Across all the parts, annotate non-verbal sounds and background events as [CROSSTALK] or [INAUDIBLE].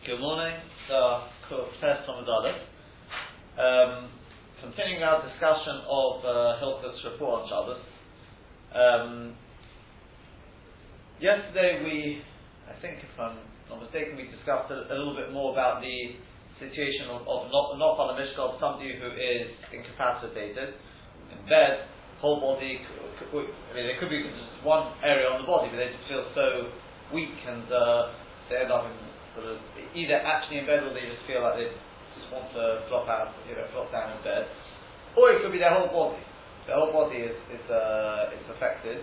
Good morning. So, Test Thomas Um Continuing our discussion of uh, Hilchot's report on Shabbos. Um, yesterday we, I think if I'm not mistaken, we discussed a, a little bit more about the situation of, of not, not on the Mishkal, somebody who is incapacitated in bed, whole body, I mean, it could be just one area on the body, but they just feel so weak and uh, they end up in sort of either actually in bed or they just feel like they just want to flop out, you know, flop down in bed. Or it could be their whole body. Their whole body is is uh, is affected.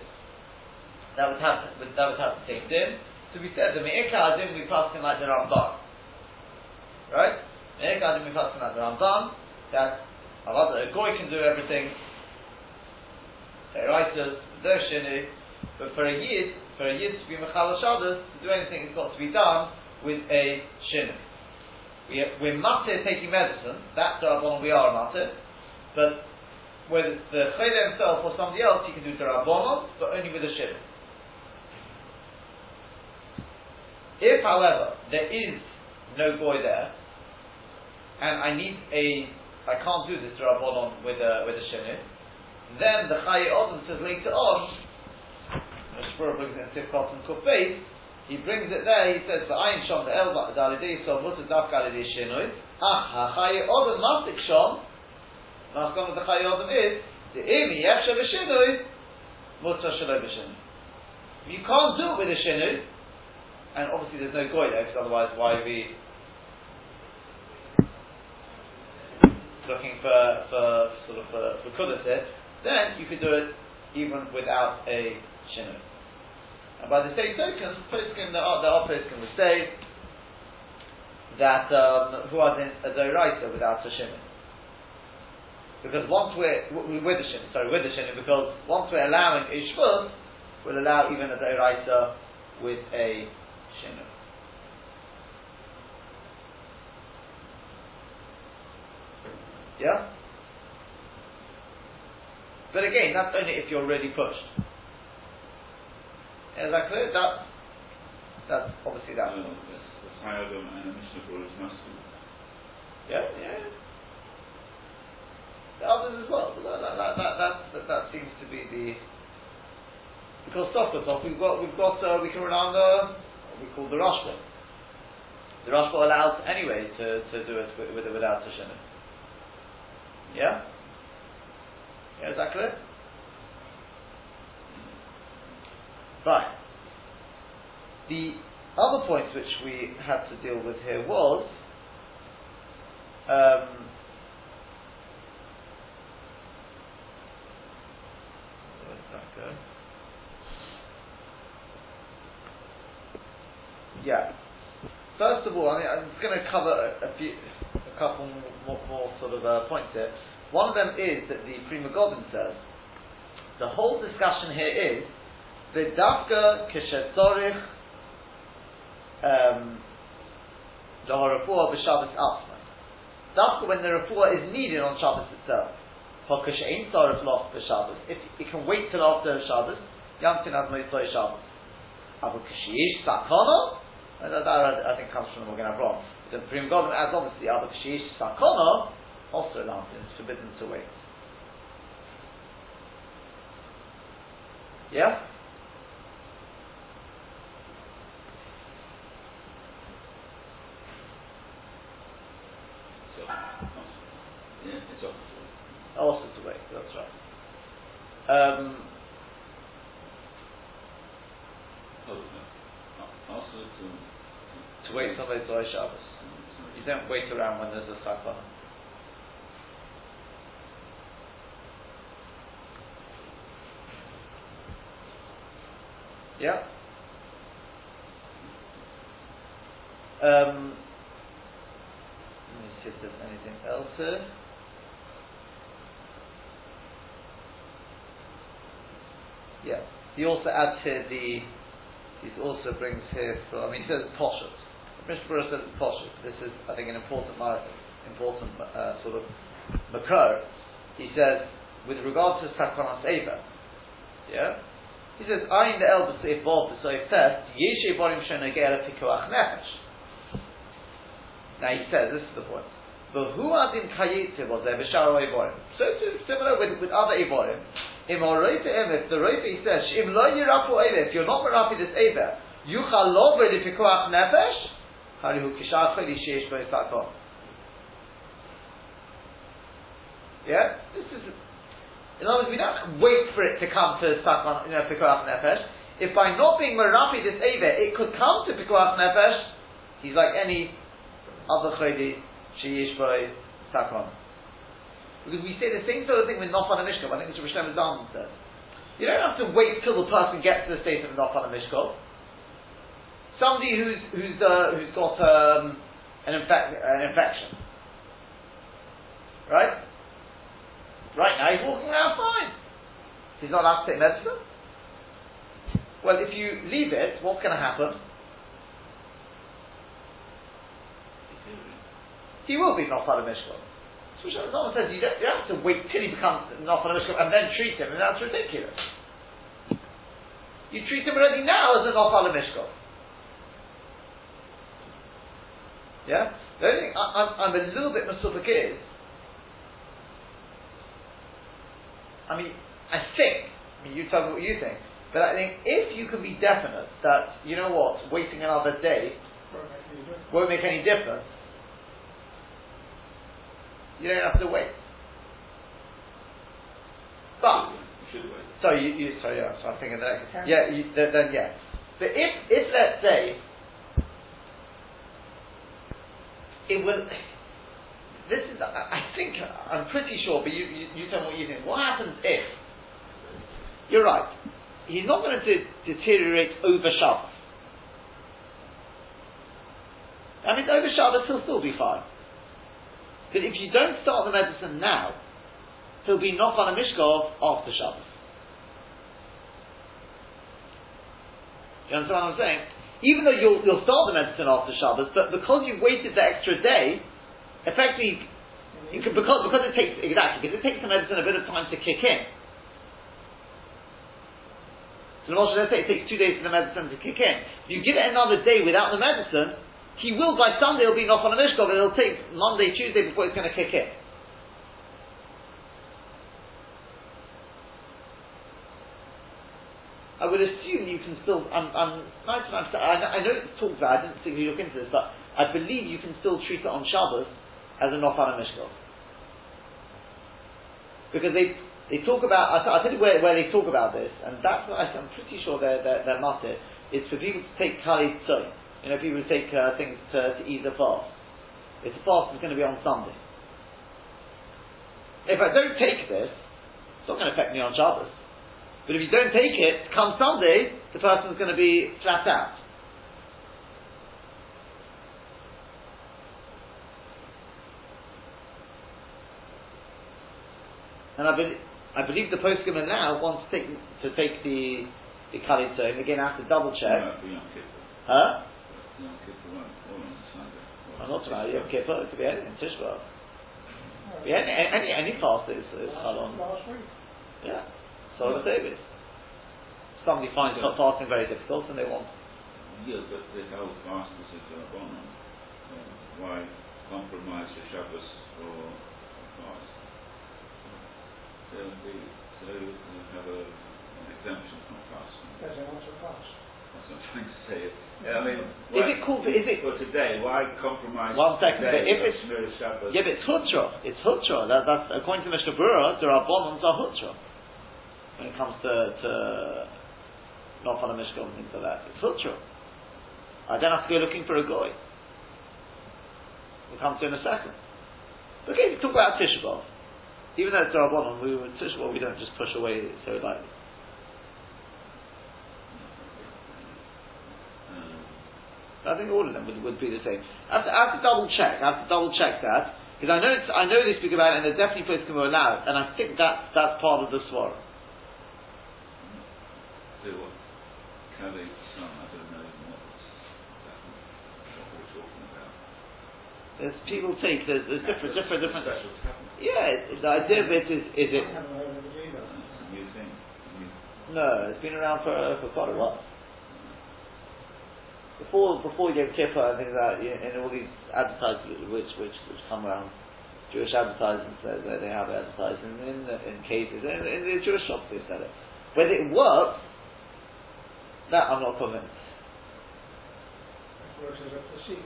That would have that would have to take din. So we said the me'ikah we passed him like the Ramban. Right? Me'ikah din we passed him like the Ramban. That a goy can do everything. But for a yid, for a yid to be mechal shabbos, to do anything, it's got to be done with a shinu. We, we're matir taking medicine, that's rabbanon we are matir, but whether it's the chayda himself or somebody else, he can do rabbanon, but only with a shinu. If, however, there is no boy there, and I need a, I can't do this rabbanon with a with a shinu, then the chayi odom says later on, Shpura brings in Tifkot and Kufayt, he brings it there, he says, V'ayin shom the el dalidei so mutter daf galidei shinoi, ach ha-chayi odom masik shom, Maskon of the chayi odom is, the imi yefsha b'shinoi, mutter shaloi b'shinoi. You can't do it with a shinoi, and obviously there's no goy there, because otherwise why we looking for, for sort of for, for kudus here, then you could do it even without a shinoi. And by the same token, Poskin, the, the Poskin would say that um, who are in a Doraita without a Shimon. Because once we're, with the Shimon, sorry, with the Shimon, because once we're allowing a Shvut, we'll allow even a Doraita with a Shimon. Yeah? But again, that's only if you're really pushed. Is that clear? That, that's obviously that. No, the Chayadam and the Mishnah brought Masu. Yeah, yeah. The others as well. That, that, that, that, that, that seems to be the. Because Sokotov, we've got, we've got, uh, we can rely on the, what we call the Rashba. The Rashba allows anyway to, to do it with, with without Tashinim. Yeah? Yeah, is that clear? Fine. The other point which we had to deal with here was um, Yeah. First of all, I mean, I'm going to cover a, a, few, a couple more, more sort of uh, points here. One of them is that the Pri Megadim says the whole discussion here is V'dafka kishetzorich um, the refuah b'Shabbos atzma. Dafka when the refuah is needed on Shabbos itself. Hokash ain't tzorich lost b'Shabbos. If it can wait till after Shabbos, yamtin ad moitzoy Shabbos. Abu kashiyish sakona. That, I think comes from the Magen Avraham. The Pri Megadim adds obviously Abu kashiyish sakona also yamtin. It's forbidden to wait. Yeah. Also to wait, that's right. Um, to, to wait till they Zoy Shabbos. You don't wait around when there's a sakon. Yeah. Um, let me see if there's anything else here. Yeah. He also adds here the, he also brings here, I mean, he says poshut. Mr. Burr says it's poshut. This is, I think, an important, important uh, sort of makar. He says, with regard to Sakonas Eva, yeah, he says, I in the eldest Bob the Soif test, Yeshe Borim Shona Gera Pikoach Nefesh. Now he says, this is the point. But who in kayitze was there b'shar evorim? So too, similar with, with other evorim. Im if the roife says, im lo yirapu if you're not merapi this ever, yuchal lo v'lifikuach nefesh, harihu kishar choli sheish b'yisakom. Yeah? This is, in other words, we don't wait for it to come to sakon, you know, pikuach nefesh. If by not being merapi this ever, it could come to pikuach nefesh, he's like any other choli sheyish by sakon. Because we say the same sort of thing with Nofan Mishkov. I think what Shlomo Zalman says. You don't have to wait till the person gets to the state of Nofan Mishkov. Somebody who's who's uh, who's got um, an, infec- an infection, right? Right now he's walking around fine. He's not allowed to take medicine. Well, if you leave it, what's going to happen? he will be Nofal Mishkov. So someone says you don't, you don't have to wait till he becomes Nofal Mishkov and then treat him, and that's ridiculous. You treat him already now as a Nofal Mishkov. Yeah? The only thing I, am a little bit masufik is, I mean, I think, I mean, you tell me what you think, but I think if you can be definite that, you know what, waiting another day won't make any difference, you don't have to wait. But so you, you so yeah, so I'm thinking that yeah, you, then, then yeah. But if if let's say it will. This is, I think, I'm pretty sure, but you, you, you tell me what you think. What happens if, you're right, he's not going to de- deteriorate over Shabbos. I mean, over Shabbos he'll still be fine. But if you don't start the medicine now, he'll be not on a mishkov after Shabbos. You understand what I'm saying? Even though you'll, you'll start the medicine after Shabbos, but because you've waited the extra day, effectively, because, because it takes, exactly, because it takes the medicine a bit of time to kick in. So the let's say it takes two days for the medicine to kick in. If you give it another day without the medicine, he will by Sunday he'll be off on a Mishkov, and it'll take Monday, Tuesday before it's going to kick in. I would assume you can still. I'm, I'm 99%. I, know it's talked about. I didn't particularly look into this, but I believe you can still treat it on Shabbos as an a Nofan Mishkov. Because they they talk about. I will tell you where, where they talk about this, and that's what I, am pretty sure their their, their matter is for people to take Kali Tzoy. You know, people take uh, things to, to ease a fast. If the fast is going to be on Sunday. If I don't take this, it's not going to affect me on Shabbos. But if you don't take it, come Sunday, the person's going to be flat out. And I, be, I believe the postman now wants to take, to take the, the Kali Again, I have to double check. Huh? Yom Kippur won't fall on I'm not talking about Yom Kippur, it could be anything, Tisha B'av. Be any, any, any fast is, is Chalon. Yeah. So the Davis. Somebody finds yeah. fasting very difficult and they want. Yeah, but they held fast as a Rabbanon. So why compromise the Shabbos for fast? So they, so they have a, an exemption from fasting. There's an answer fast. That's what I'm trying to say. Yeah, I mean, is it called? Is it for today? Why compromise? One second. Today, if it's yeah, but it's hutra. It's hutra. That, that's according to Mishnah Berurah, there are bonds are hutra when it comes to to not on a mishkan and things like that. It's hutra. I don't have to go looking for a guy. We'll come to in a second. Okay, talk about Tisha Even though it's Rabbanon, we with Tisha we don't just push away so lightly. I think all of them would, would be the same. I have, to, I have to double check. I have to double check that because I know it's, I know they speak about it, and they're definitely places can allowed, and I think that's that's part of the swara. So what? Can they? Some I don't know what, what we're talking about. There's people take there's, there's different different different. Yeah, the idea of it is is it. New thing. No, it's been around for for quite a while. Before before Yom Kippur and things like that, you know, in all these advertisements which which which come around, Jewish advertisements that they, they have advertising in in cases in, in the Jewish shops they sell it. Whether it works, that I'm not convinced. It works as a placebo.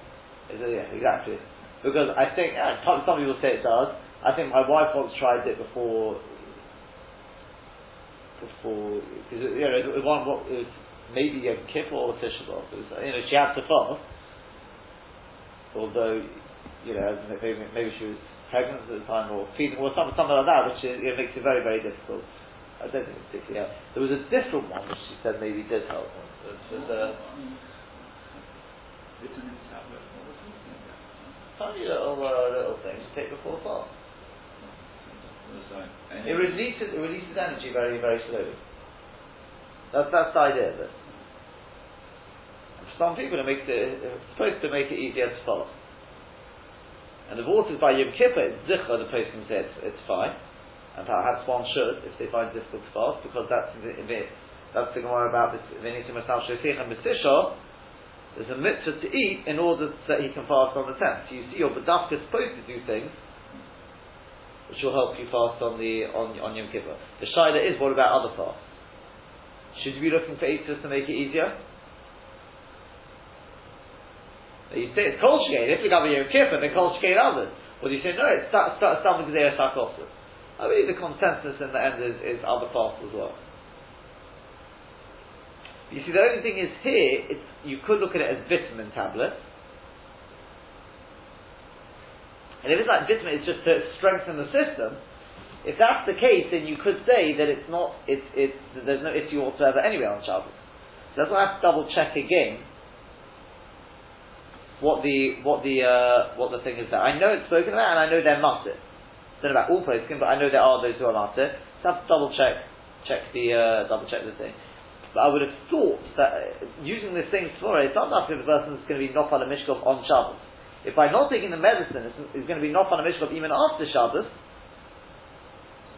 Is it, yeah, exactly. Because I think uh, some people say it does. I think my wife once tried it before. Before, because you know, it was one what it was maybe a Kippur or Tisha B'av. It was, You know, she had to fast. Although, you know, maybe, maybe she was pregnant at the time or feeding or something, something like that, which is, you know, makes it very, very difficult. I don't think it particularly helped. There was a different one which she said maybe did help. It was uh, Vitamin tablet. What tiny little uh, little thing to take before fast. It It releases it releases energy very very slowly. That's that's the idea of it. Some people, it makes it it's uh, supposed to make it easier to fast. And the waters by Yom Kippur, it's zichra, the person says it's, fine. And perhaps one should, if they find it difficult to fast, because that's the, that's the Gemara about this. There's a mitzvah to eat in order that he can fast on the tenth. So you see, your badafka is supposed to do things which will help you fast on the on on Yom Kippur. The shaila is what about other fasts? Should you be looking for Eitzah to make it easier? Now you say it's Kol Shkein, if you a Yom Kippur, then Kol Shkein others. Or you say, no, it's Stam Gzeh Sakosu. I believe the consensus in the end is, is other fasts as well. You see, the only thing is here, it's, you could look at it as vitamin tablets. And if it's like vitamin, it's just to strengthen the system. If that's the case, then you could say that it's not, it's, it's, there's no issue whatsoever anyway on Shabbos. So that's why I have to double check again what the what the uh, what the thing is there. I know it's spoken about, and I know they're matir. Don't know about all posting, but I know there are those who are matir. So I have to double check check the uh, double check the thing. But I would have thought that uh, using this same svara, it's not enough if a person is going to be nofal a mishkov on Shabbos. If by not taking the medicine is going to be nofal a mishkov even after Shabbos,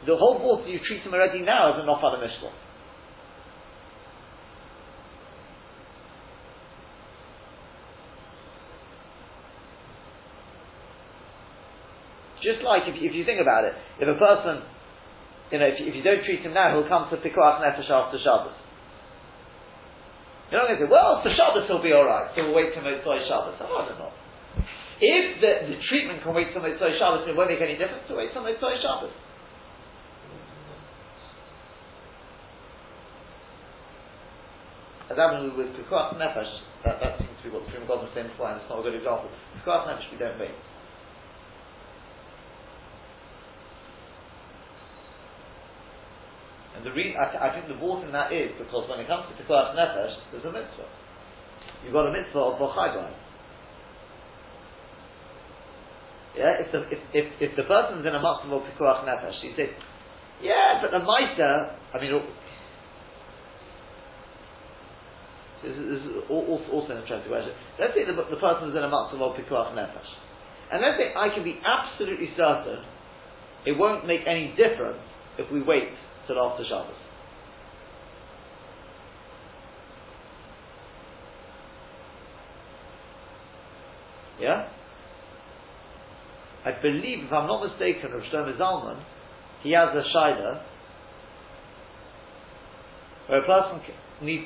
the whole water you treat him already now as a nofal a mishkov. Just like if, if you think about it, if a person, you know, if you, if you don't treat him now, he'll come to Pikuach Nefesh after Shabbos. You're not going to say, well, for Shabbos he'll be alright, so we'll wait till Motzoi Shabbos. I don't know. If the, the treatment can wait till Motzoi Shabbos, it won't make any difference to wait till Motzoi Shabbos. As happened with, Pikuach Nefesh, that, that seems to be what the Supreme God was saying before, and it's not a good example. Pikuach Nefesh, we don't wait. The re- I, I, think the in that is because when it comes to Pikuach Nefesh, there's a mitzvah. You've got a mitzvah of Bochai Yeah, if the, if, if, if the person's in a mitzvah of Pikuach Nefesh, you say, yeah, but the Maita, I mean, this is, this is also an interesting question. Let's say the, the person's in a mitzvah of Pikuach Nefesh. And let's say I can be absolutely certain it won't make any difference if we wait till after Shabbos. Yeah? I believe, if I'm not mistaken, Rav Shlomo Zalman, he has a shida where a person needs,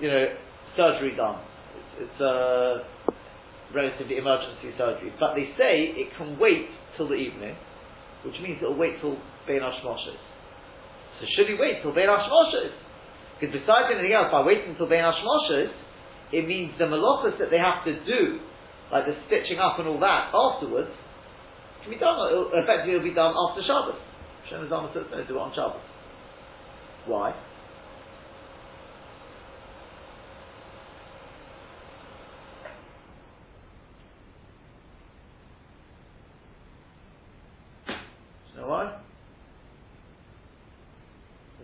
you know, surgery done. It's, it's a relatively emergency surgery, but they say it can wait till the evening, which means it'll wait till Bein Hashmoshes. So should he wait till Bein Hashmoshes? Because besides anything else, by waiting till Bein Hashmoshes, it means the malachas that they have to do, like the stitching up and all that afterwards, can be done. It'll, effectively, it'll be done after Shabbos. Shem Zalman says no, do it on Shabbos. Why? you know why?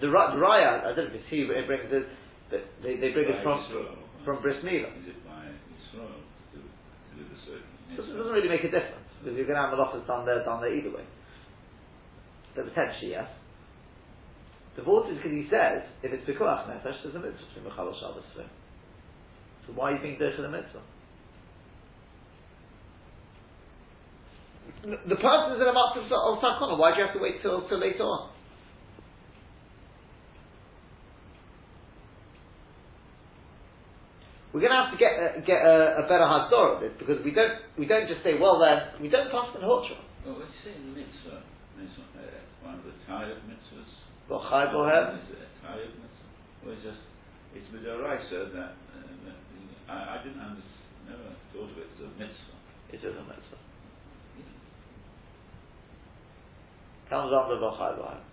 The, the Raya, I don't know if it's he, but it brings it, they, they bring it from, from Bris Milah. Is it by Israel to, to do the certain? So it doesn't really make a difference because you're going to have malachas done there, done there either way. But potentially, yes. The vote is because he says if it's pikuach nefesh, there's a mitzvah to mechal Shabbos for. So why are you being there for the mitzvah? The person is in a matzah of sakona. Why do you have to wait till, till later on? We're going to have to get a, get a, a better hador of this because we don't we don't just say well then we don't pass in hotra. Well, you say mitzvah, mitzvah uh, one of the tired mitzvahs. Well, chai bohem. Is it a tired mitzvah? Or it's just it's with the raisa that, uh, I, I didn't understand, never thought of it as a mitzvah. It is a mitzvah. Comes under the chai bohem.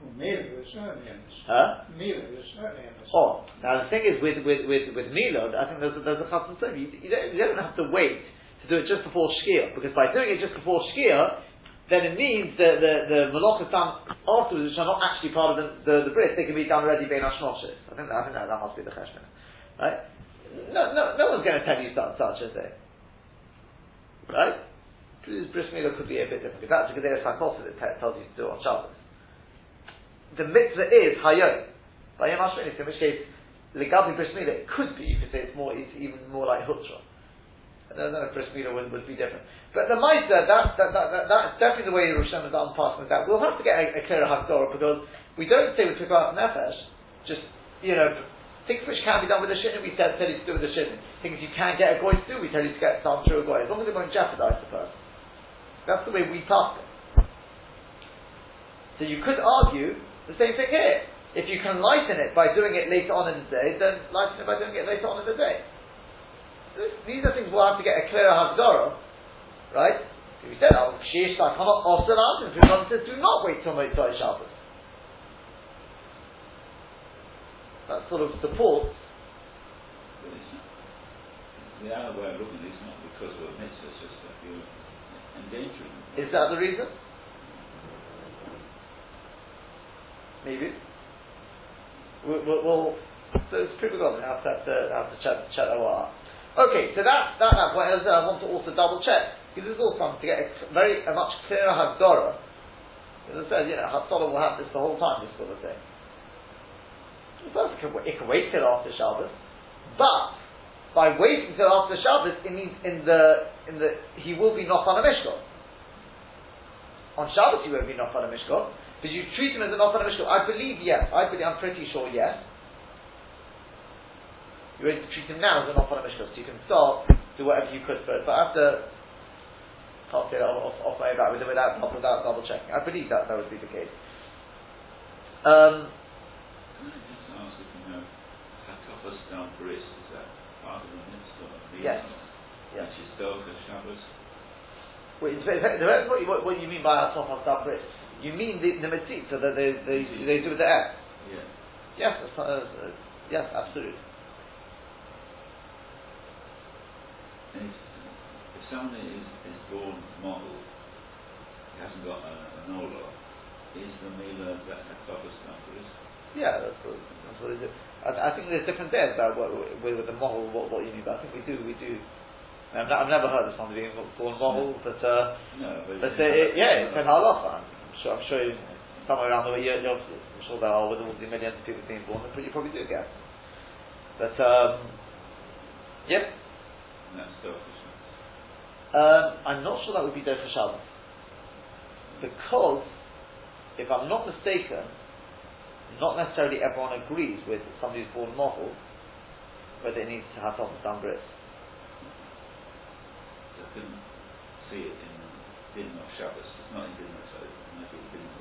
Well, Mila is certainly a Huh? Mila is certainly a Oh, now the thing is with with with with Milod, I think there's a, there's a chassan you, you, don't, you don't have to wait to do it just before Shkia, because by doing it just before Shkia, then it means that the the malachas done afterwards, which are not actually part of the the, the bris, they can be done already bein hashmoshes. I think that, I think that, that must be the cheshbon, right? No, no, no one's going to tell you such, such a thing, right? Bris Milah could be a bit different. If that's a Gedera Sakos that tells you to do it on Shabbos. The mitzvah is Hayom. By Yom Hashminis, in which case, Legabi Bris Milah, it could be, you could say it's more, it's even more like Hutra. I don't know if Bris Milah would, would be different. But the Maisa, that, that, that, that, that's definitely the way Rosh Hashanah passing that. We'll have to get a, a clearer Haftorah because we don't say with Pikuach Nefesh, just, you know, things which can be done with a shinnin, we tell, tell you to do with a shinnin. Things you can get a goy to do, we tell you to get some through a goy, as long as it won't jeopardize the person. That's the way we it. So you could argue the same thing here. If you can lighten it by doing it later on in the day, then lighten it by doing it later on in the day. This, these are things we'll have to get a clearer Hagdara, right? We said, oh, Shish cannot also answer. If says, do not wait till Motzai Shabbos. That sort of supports. The other way of looking at it is not because of a mitzvah, it's just that you're endangering. Is that the reason? Maybe. We'll, we'll, so it's pretty good. I have to, have to, have to check, check that one. Okay, so that, that, that point, I want to also double check, because this is all something to get a very, a much clearer Hagdorah. As I said, you know, Haftorah will have this the whole time, this sort of thing. It, can, it can wait till after Shabbos, but by waiting till after Shabbos, it means in the, in the, he will be not on a Mishkot. On Shabbos he won't be not on a Mishkot, but you treat him as an Ofan Mishkal? I believe yes. I believe, I'm pretty sure yes. You're ready to treat him now as an Ofan Mishkal, so you can start, do whatever you could for it. But after, can't say that off, off my back without, without double checking. I believe that that would be the case. Um, Yes. Yes. Which is Shabbos. Wait, what, what, what do you mean by Hatofas Dam Bris? You mean the, the so that they, they, they do with the air? Yeah. Yes, uh, uh, yes, absolutely. And if someone is, is born model, he hasn't got a, an ola, is the mila that Hakabbas numbers? Yeah, that's what, that's what it is. I, I think there's different there about what, with, with the model, what, what you mean, but I think we do, we do. I've, I've never heard of someone being born model, but, uh, no, but, but uh, it, yeah, it's an halacha sure, I'm sure you, somewhere around the way, you're, you're, I'm sure there are with all the millions of people being born, but you probably do get. But, um, yep. That's um, I'm not sure that would be there for Shabbos. Because, if I'm not mistaken, not necessarily everyone agrees with somebody who's born mohel whether it needs to have something done bris. I couldn't see it in Din of Shabbos. It's not in Din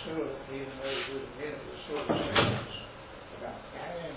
assured, even though he would admit it. Was sort of about carrying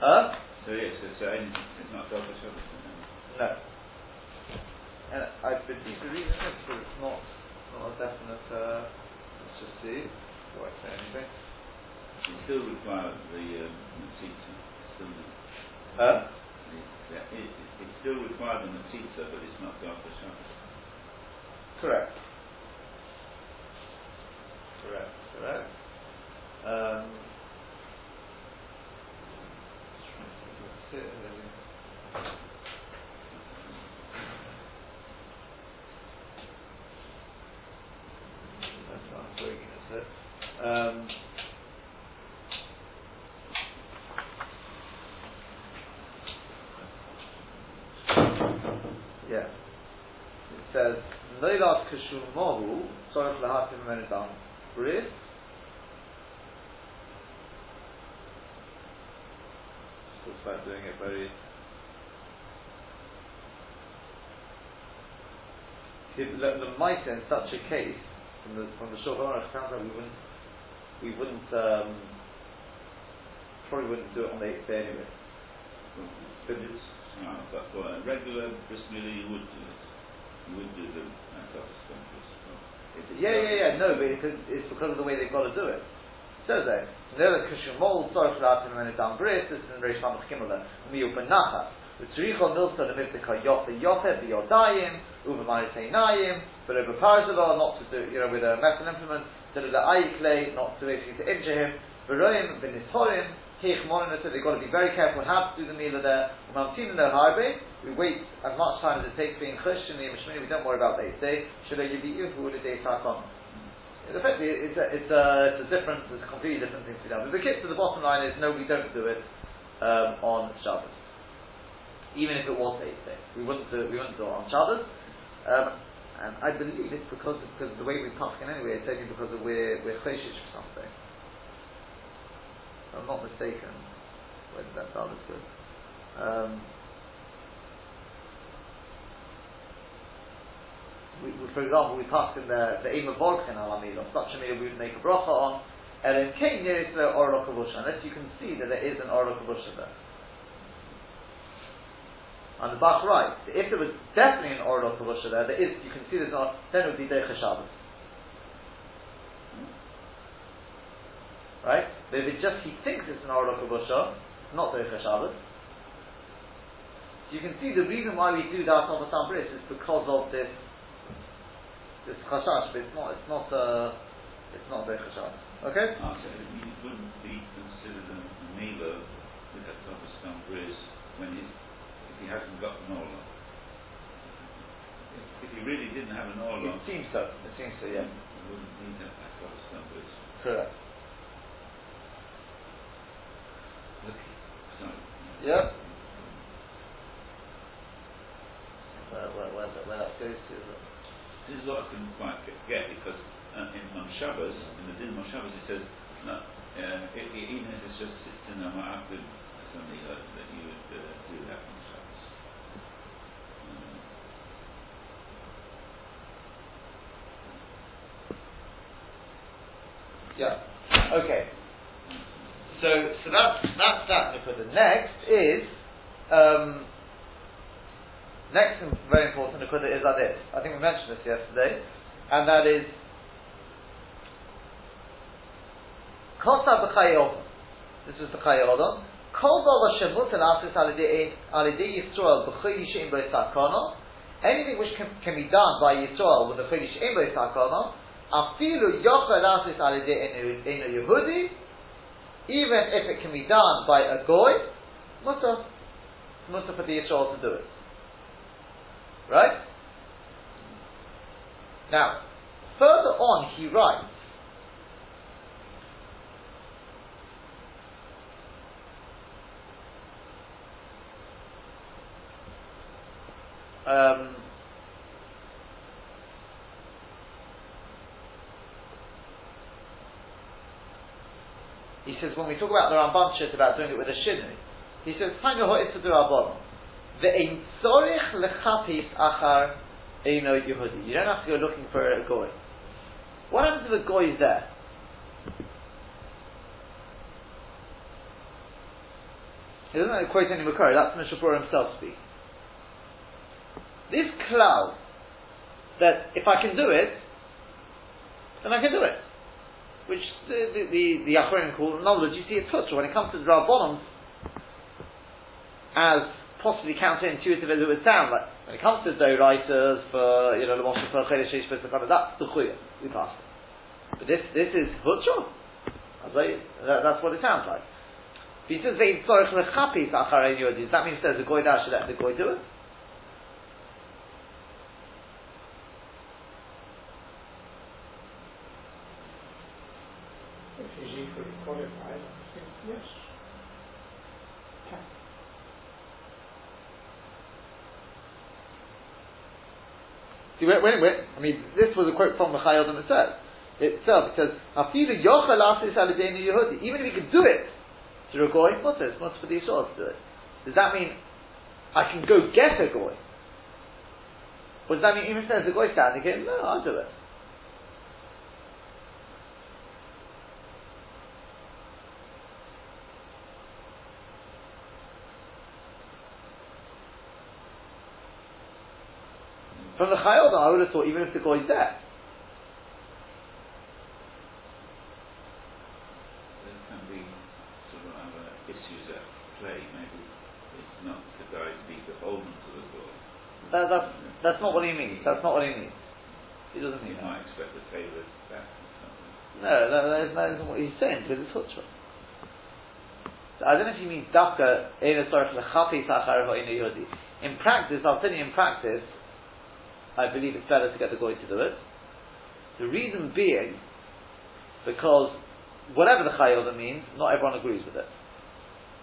Huh? so yes, it's, uh, it's not Dover Shabbos. No. And I believe the reason is because it's not, not a definite, uh, let's just see, before I say anything. You still require the um, Matzitza. Still, the, Huh? yeah, it, it, it still requires the Matzitza, but it's not Dover Shabbos. Correct. Correct, correct. Um, just trying to think what's it, really. That's what I'm doing, is it? Um, yeah. It says, Noilat Kashum Mohu, Sorach Lahatim Menedam, Bris. About doing it very. The, mitre in such a case, from the from the short Aruch sounds like we wouldn't we wouldn't um, probably wouldn't do it on the eighth day anyway. But it's, uh, but for a regular bris you would do it. You would do the Dover Shabbos. If it's Yeah, yeah, yeah. No, but it's, it's because of the way they've got to do it. Says there, Nela Kishumol, Sorach Latim and Edam Bris, this is in Reish Lamach Kimmel, Miu Benacha, Utzricho Milsa, the Mivdika Yofe Yofe, the Yodayim, Uva Mariteinayim, but over Parzalo, not to do, you know, with a metal implement, to do the Ayikle, not to basically to injure him, Veroim, Benishorim, Heich so they've got to be very careful how to do the Mila there, Umamtin in their Harbe, we wait as much time as it takes being Chush in the Mishmini, we don't worry about the day, Should I give you who would a day on? In effect, it's a, it's a, it's a different, it's a completely different thing to be done. But the kick to the bottom line is, no, we don't do it um, on Shabbos. Even if it was the eighth day. We wouldn't do, we wouldn't do it on Shabbos. Um, and I believe it's because, because the way we pumpkin anyway, it's only because we're, we're choshish for something. If I'm not mistaken. Where that sound good? Um, we, for example, we passed in the the aim of Volkin al on such a meal we would make a bracha on, and in King nearest the Orla Kavusha, unless you can see that there is an Orla Kavusha there. On the back right, if there was definitely an Orla Kavusha there, there is, you can see there's not, then it would be Deicha Shabbos. Right? But if it just, he thinks it's an Orla Kavusha, not Deicha Shabbos, so you can see the reason why we do that on the Bris is because of this this chashash, but it's not, it's not, uh, it's not very chashash. Okay? Ah, so you wouldn't be considered a neighbour with that Dover Stone Bris when he, if he hasn't got an Orla. If, if he really didn't have an Orla, It seems so. It seems so, yeah. you wouldn't need that that Dover Stone Bris. Correct. So, Yep. Where, where, where, where that goes to, it? This is what I couldn't quite get, because uh, in, on Shabbos, in the din on Shabbos, it says, no, uh, i i even if it's just sitting in a ma'akud, something like that you would uh, do that on Shabbos. Um, Yeah. Okay. So, so that's, that's that Nikuda. Next is, um, next very important Nikuda is like this. I think we mentioned this yesterday, and that is, Kosa b'chayodon. This is the chayodon. Kol dova shemut and asis alidei Yisrael b'choy she'im bo sakana. Anything which can, can be done by Yisrael with a choy she'im bo sakana, Afilu yochel asis alidei eno Yehudi, even if it can be done by a goy, mutter, mutter for the Yisrael to do it. Right? Now, further on he writes, um, he says when we talk about the Ramban shit about doing it with a shinu, he says time your to do our The ein tzorich lechapis achar eino Yehudi. You don't have to go looking for a goy. What happens if a goy is there? He doesn't quote any Makari, that's Mechaber himself speaking. This cloud, that if I can do it, then I can do it. Which the the the, the Achronim call knowledge. You see, a touch when it comes to the Rabbanim, as possibly counterintuitive as it would sound, like when it comes to the writers for you know the Moshe for Chedesh that's the Chuya we pass. It. But this this is Hutcha. That, that's what it sounds like. But he says that means there's a goy that should let the goy do it. See, wait, wait, wait. I mean, this was a quote from the Chayyim itself. Itself, it says, "Afilu yochel asis alidenu Yehudi." Even if he could do it through a goy, what's this? What's for the Yisrael to do it? Does that mean I can go get a goy? Or does that mean even if there's a goy standing here? No, I'll do it. From the Chayot, I would have thought even if the guy is there. There can be sort of other issues at play. Maybe it's not the guy to be beholden to the. That, that's, that's not what he means. That's not what he means. He doesn't mean You that. might expect the favour back or something. No, that, that, is, that isn't what he's saying, because it's Hutzpah. I don't know if he means Dafka, Eina Sorach Lechapi Sachar Ho'ina Yodi. In practice, I'll tell you in practice, I believe it's better to get the goy to do it. The reason being, because whatever the chayoda means, not everyone agrees with it.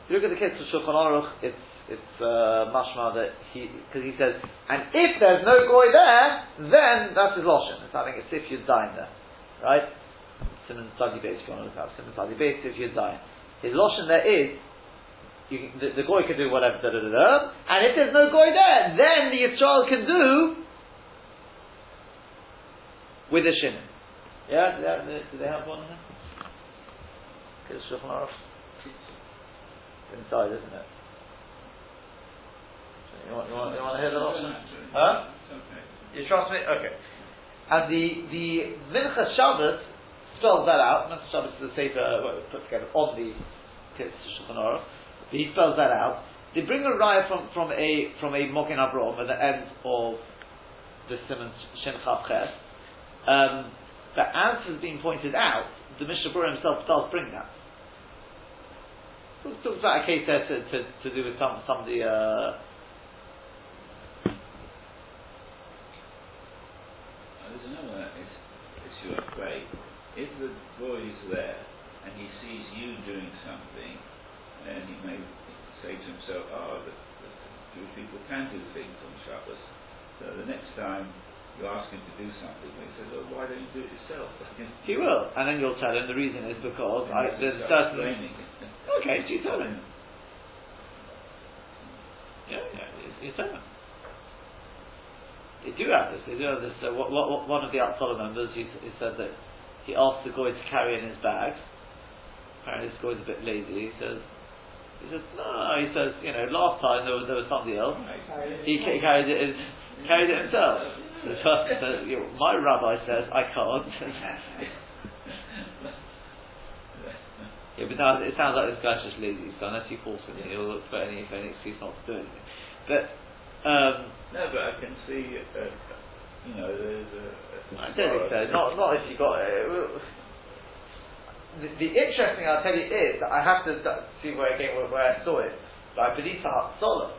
If you look at the case of Shulchan Aruch, it's it's uh, mashma that he because he says, and if there's no goy there, then that's his loshin. It's think it's if you're dying there, right? Simon study base if you want to look up Simon study base if you're dying. His loshin there is can, the, the goy can do whatever, da, da, da, and if there's no goy there, then the Yisrael can do with a shin. Yeah, do they have, do they have one here? Because Shulchan Aruch inside, isn't it? You want, you want, you want to hear the option? Huh? Okay. You trust me? Okay. And the the Mincha Shabbos spells that out. Mincha Shabbos is the sefer put together on the Shulchan Aruch. He spells that out. They bring a raya from, from a from a Mokin Avrom at the end of the Simon Shin Chav um, but as has been pointed out, the Mishnah Berurah himself does bring that. We'll talk about a case there to, to, to do with some some of the. Uh, Uh, There's another is- issue at play. If the boy is there and he sees you doing something, and he may say to himself, "Ah, the, the Jewish people can do things on Shabbos." So the next time you ask him to do something, he says, "Oh, why don't you do it yourself?" he will, and then you'll tell him the reason is because I, there's starts certain. Okay, so you tell him. Yeah, yeah, you, tell him. They do have this. They do have this. Uh, what, what, one of the Hatzalah members, he, he said that he asked the guy to carry in his bags. Apparently, this guy's a bit lazy. He says, he says, no, he says, you know, last time there was there was somebody else. He ca- carried it, his, carried it himself. So, so, you know, my rabbi says I can't. [LAUGHS] yeah, but now it sounds like this guy's just lazy. So unless you force him, he'll look for any, for any excuse not to do anything. But um, No, but I can see uh, you know, there's a. I don't think so. Not, not if you got it. The, the interesting, I'll tell you, is that I have to see where again where, where I saw it. But I believe for Hatzalah,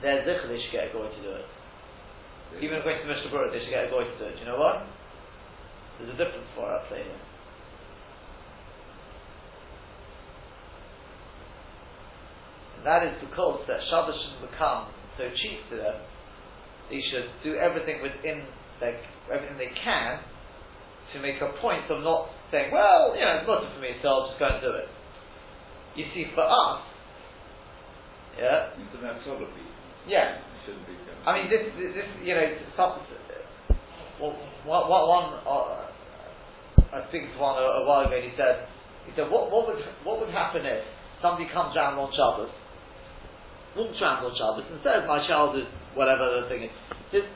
there's Zichar, they should get a goy to do it. Even according to Mishnah Berurah, they should get a goy to do it. Do you know why? There's a difference for our here. That is because that Shabbos shouldn't become so cheap to them. They should do everything within their, everything they can to make a point of not saying, well, you know, it's not for me, so I'll just go and do it. You see, for us, yeah, Into that sort of yeah, shouldn't be. done. I mean, this, this, this, you know, some, well, one, one, one uh, I was speaking to one a, a while ago, and he said, he said, what, what would, what would happen if somebody comes round on Shabbos, walks round on Shabbos, and says, my child is whatever the thing is. Says,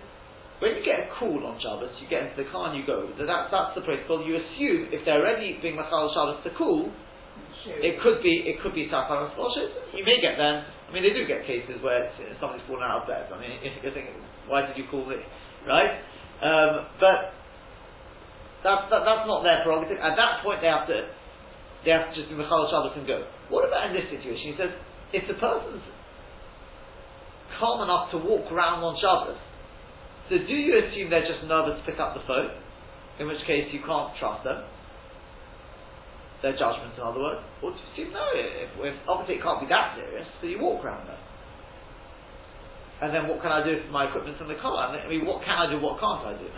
when you get a call on Shabbos, you get into the car and you go. So that, that's the principle. You assume if they're already being Machal Shabbos to call, it could be it could be Safar You may get then. I mean, they do get cases where it's, uh, somebody's fallen out of bed. I mean, you're thinking, why did you call me, right? Um, but that's that, that's not their prerogative. At that point, they have to they have to just be Mechal Shabbos and go. What about in this situation? He says, if the person's calm enough to walk around on Shabbos, so do you assume they're just nervous to pick up the phone? In which case, you can't trust them their judgment, in other words, or do you assume no? If, if, obviously, it can't be that serious, so you walk around there. And then, what can I do with my equipment in the car? I mean, what can I do? What can't I do?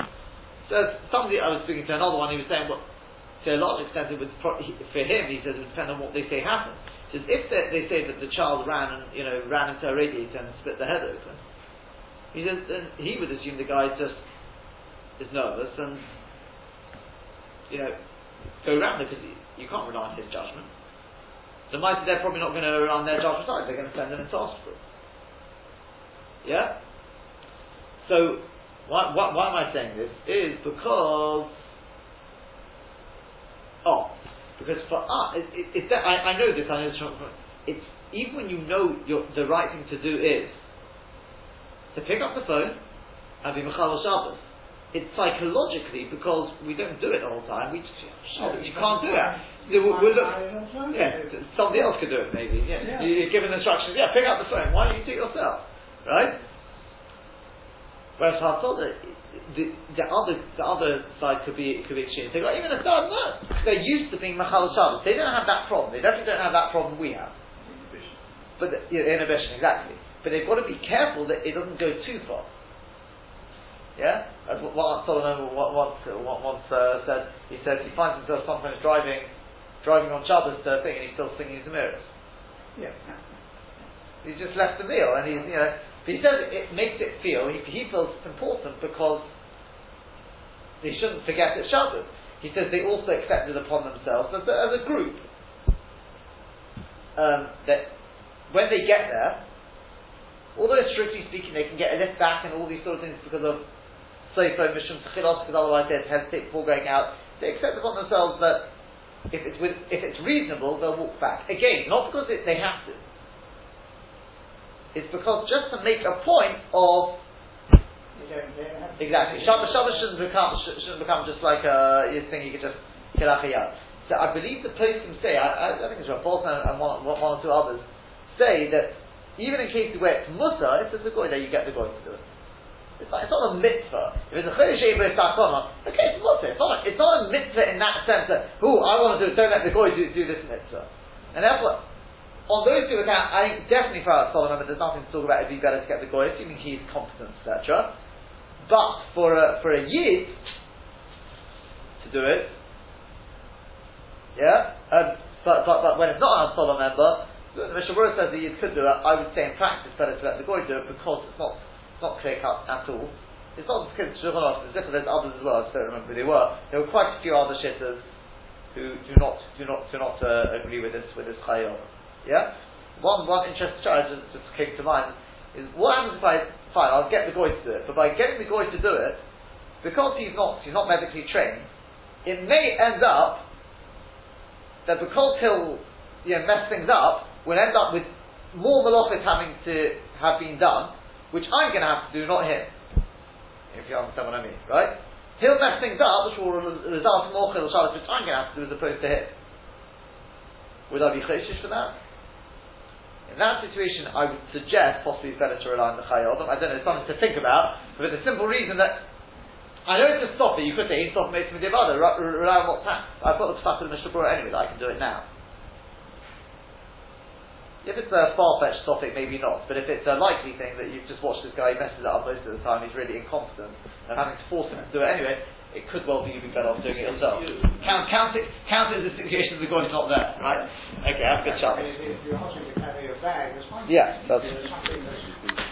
So, somebody I was speaking to another one, he was saying, well, to a large extent, it would pro- for him, he says, it would depend on what they say happened. Says, if they, they say that the child ran and you know ran into a radiator and split the head open, he says, then he would assume the guy just is nervous and you know go around because you can't rely on his judgment. The mighty, they're probably not going to rely on their judgment either. They're going to send them into hospital. Yeah? So, why, why, why am I saying this? Is because, oh, because for us, it, it, it's I, I know this, I know this from, it's, even when you know the right thing to do is to pick up the phone and be Mechal Shabbos. It's psychologically because we don't do it all the time. We just, Shabbos, you can't do that. We'll, we'll look, yeah, somebody else could do it maybe. Yeah. Yeah. You- You're given instructions, yeah, pick up the phone. Why don't you do it yourself? Right? Whereas Hatzalah, the, the other the other side could be could be extreme. They got even a third no. They're used to being Machal Shabbos. They don't have that problem. They definitely don't have that problem we have. Inhibition. But the, yeah, inhibition, exactly. But they've got to be careful that it doesn't go too far. Yeah, that's what, what Solomon once once, once uh, said. He said he finds himself sometimes driving driving on Shabbos to a thing, and he's still singing his mirrors. Yeah. He's just left the meal, and he's you know. But he says it makes it feel he, he feels it's important because they shouldn't forget it's Shabbos. He says they also accepted upon themselves as a, as a group um, that when they get there, although strictly speaking they can get a lift back and all these sort of things because of Sefer Mishum Tchilos, because otherwise they'd hesitate before going out. They accept upon themselves that if it's with, if it's reasonable, they'll walk back. Again, not because it, they have to. It's because just to make a point of exactly Shabbos, Shabbos shouldn't become sh- shouldn't become just like a thing you could just kill achayat. So I believe the poskim say I, I, I think it's Rav and one, one or two others say that even in cases where it's musa, if there's a goy there, you get the goy to do it. It's not, it's not a mitzvah. If it's a chodesh okay, it's musa. It's not, a, it's not a mitzvah in that sense that, who I want to do it, don't let the goy do, do this mitzvah. And therefore, on those two accounts, I think definitely for Solomon, there's nothing to talk about. It'd be better to get the goy, assuming he's competent, etc. But for a, for a yid to do it, yeah, um, but, but, but when it's not an Hatzalah member, the Mishnah Berurah says the yid could do it. I would say in practice better to let the goy do it because it's not not clear cut at all. It's not because Shulchan Aruch, there's others as well, I don't remember who they were. There were quite a few other shittos who do not do not do not uh, agree with this with this chayil. Yeah? One one interesting charge that just came to mind is what happens if I fine, I'll get the goy to do it, but by getting the goy to do it, because he's not he's not medically trained, it may end up that because he'll you know, mess things up, we'll end up with more malachis having to have been done, which I'm going to have to do, not him. If you understand what I mean, right? He'll mess things up, which will result in more chil shabbos, which I'm going to have to do as opposed to him. Would I be choshish for that? In that situation, I would suggest possibly it's better to rely on the Chayyavim. I don't know, it's something to think about, but for the simple reason that I know it's a stop it, you could say, it's stop makes me divada, rely on what's happened. I've got the Tfat of the Mishnah anyway, that I can do it now. If it's a far-fetched topic, maybe not. But if it's a likely thing that you've just watched this guy messes it up most of the time, he's really incompetent, and having to force him to do it anyway, it could well be you'd be better off doing it yourself. Count, count it, count it as a situation the guy's not there, right? Okay, have a good shot. If you're asking to carry a bag, that's fine. Yeah, that's- There's something that's